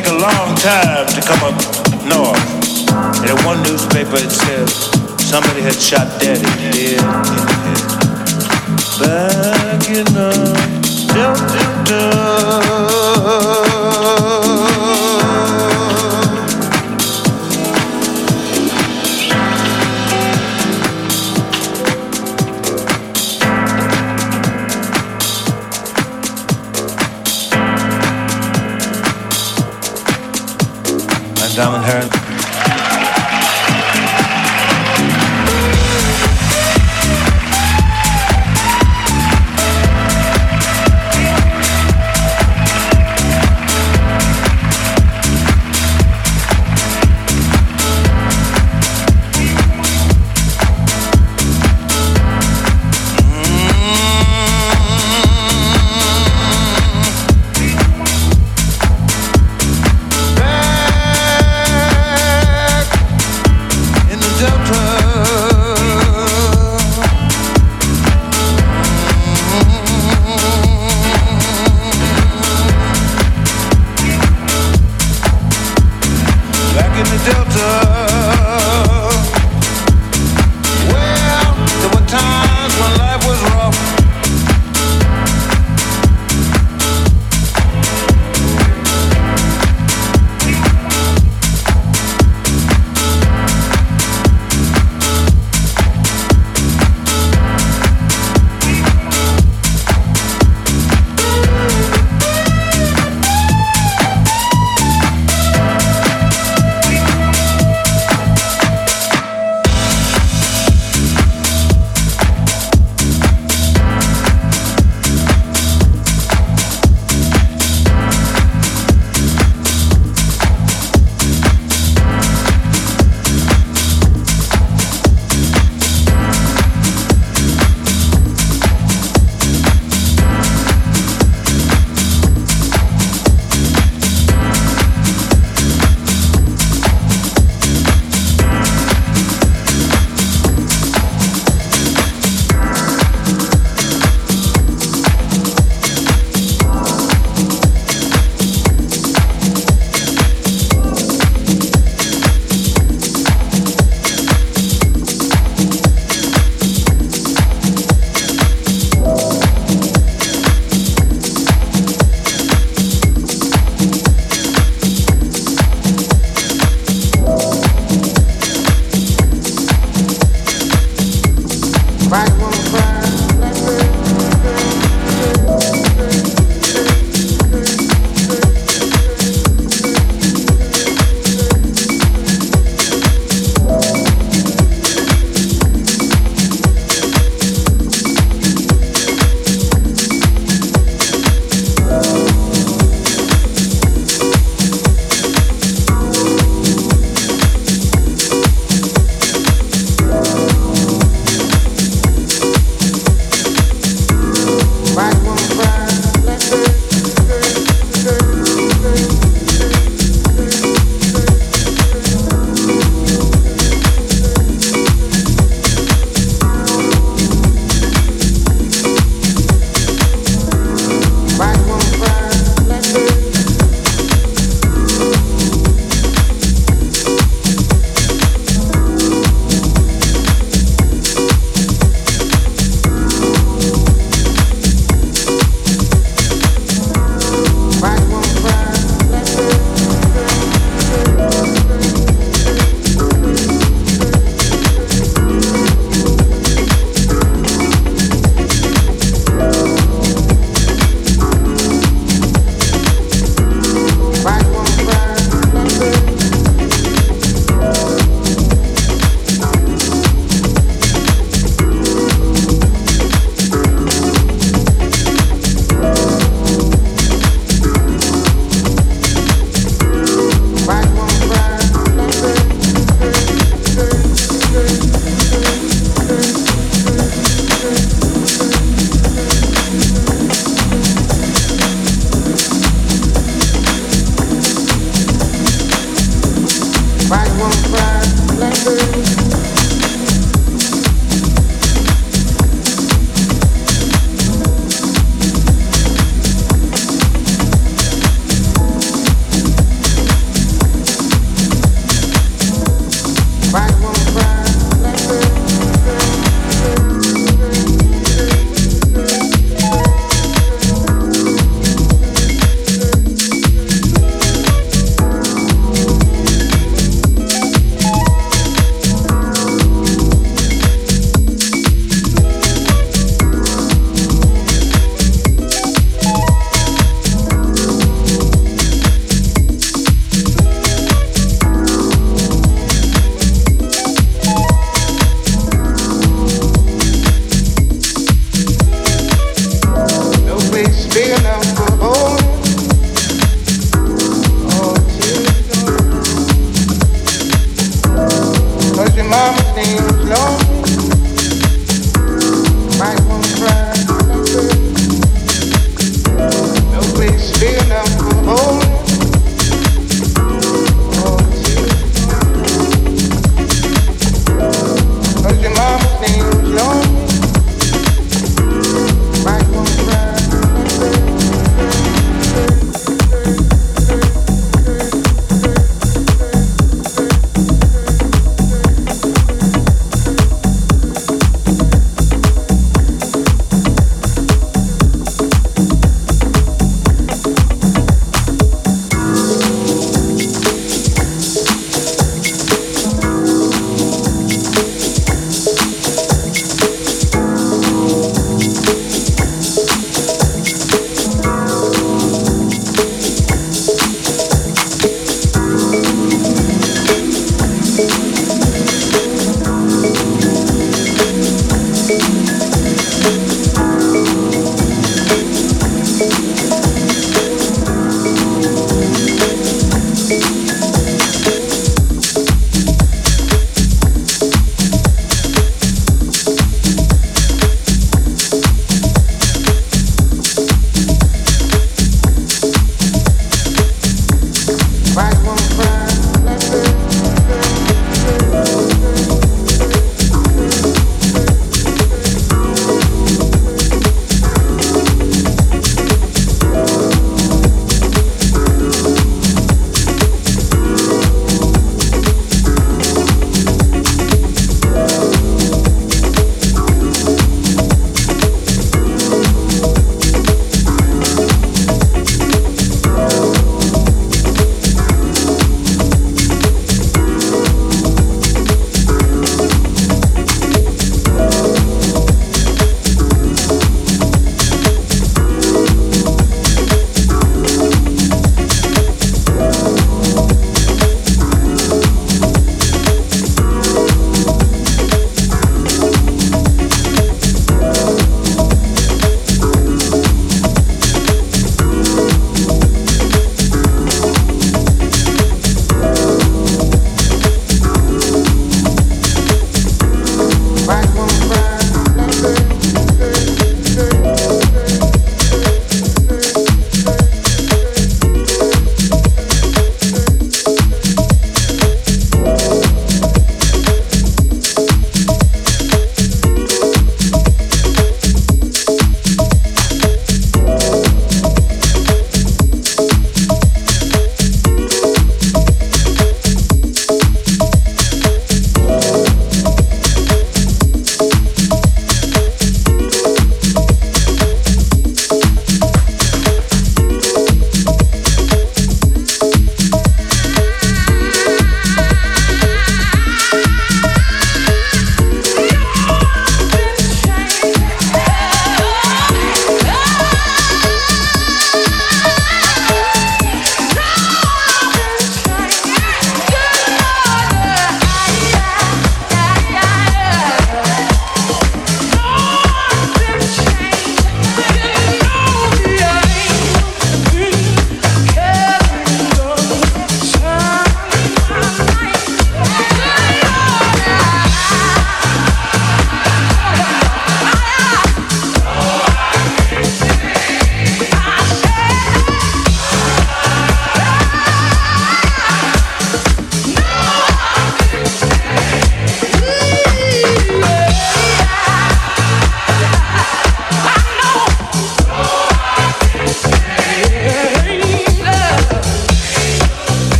take a long time to come up north. And in one newspaper it said somebody had shot Daddy dead in the head. Back in the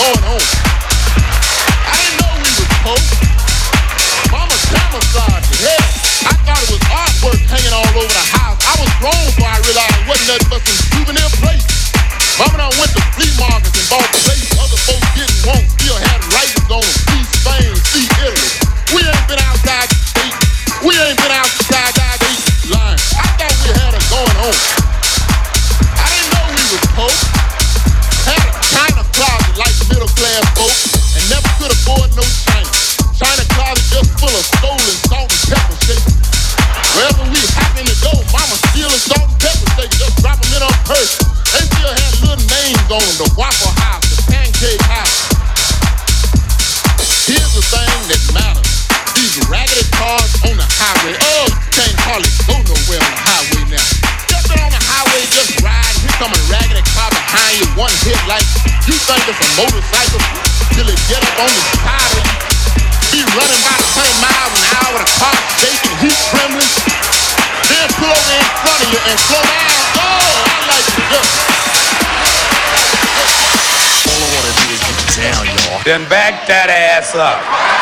going on. Then back that ass up.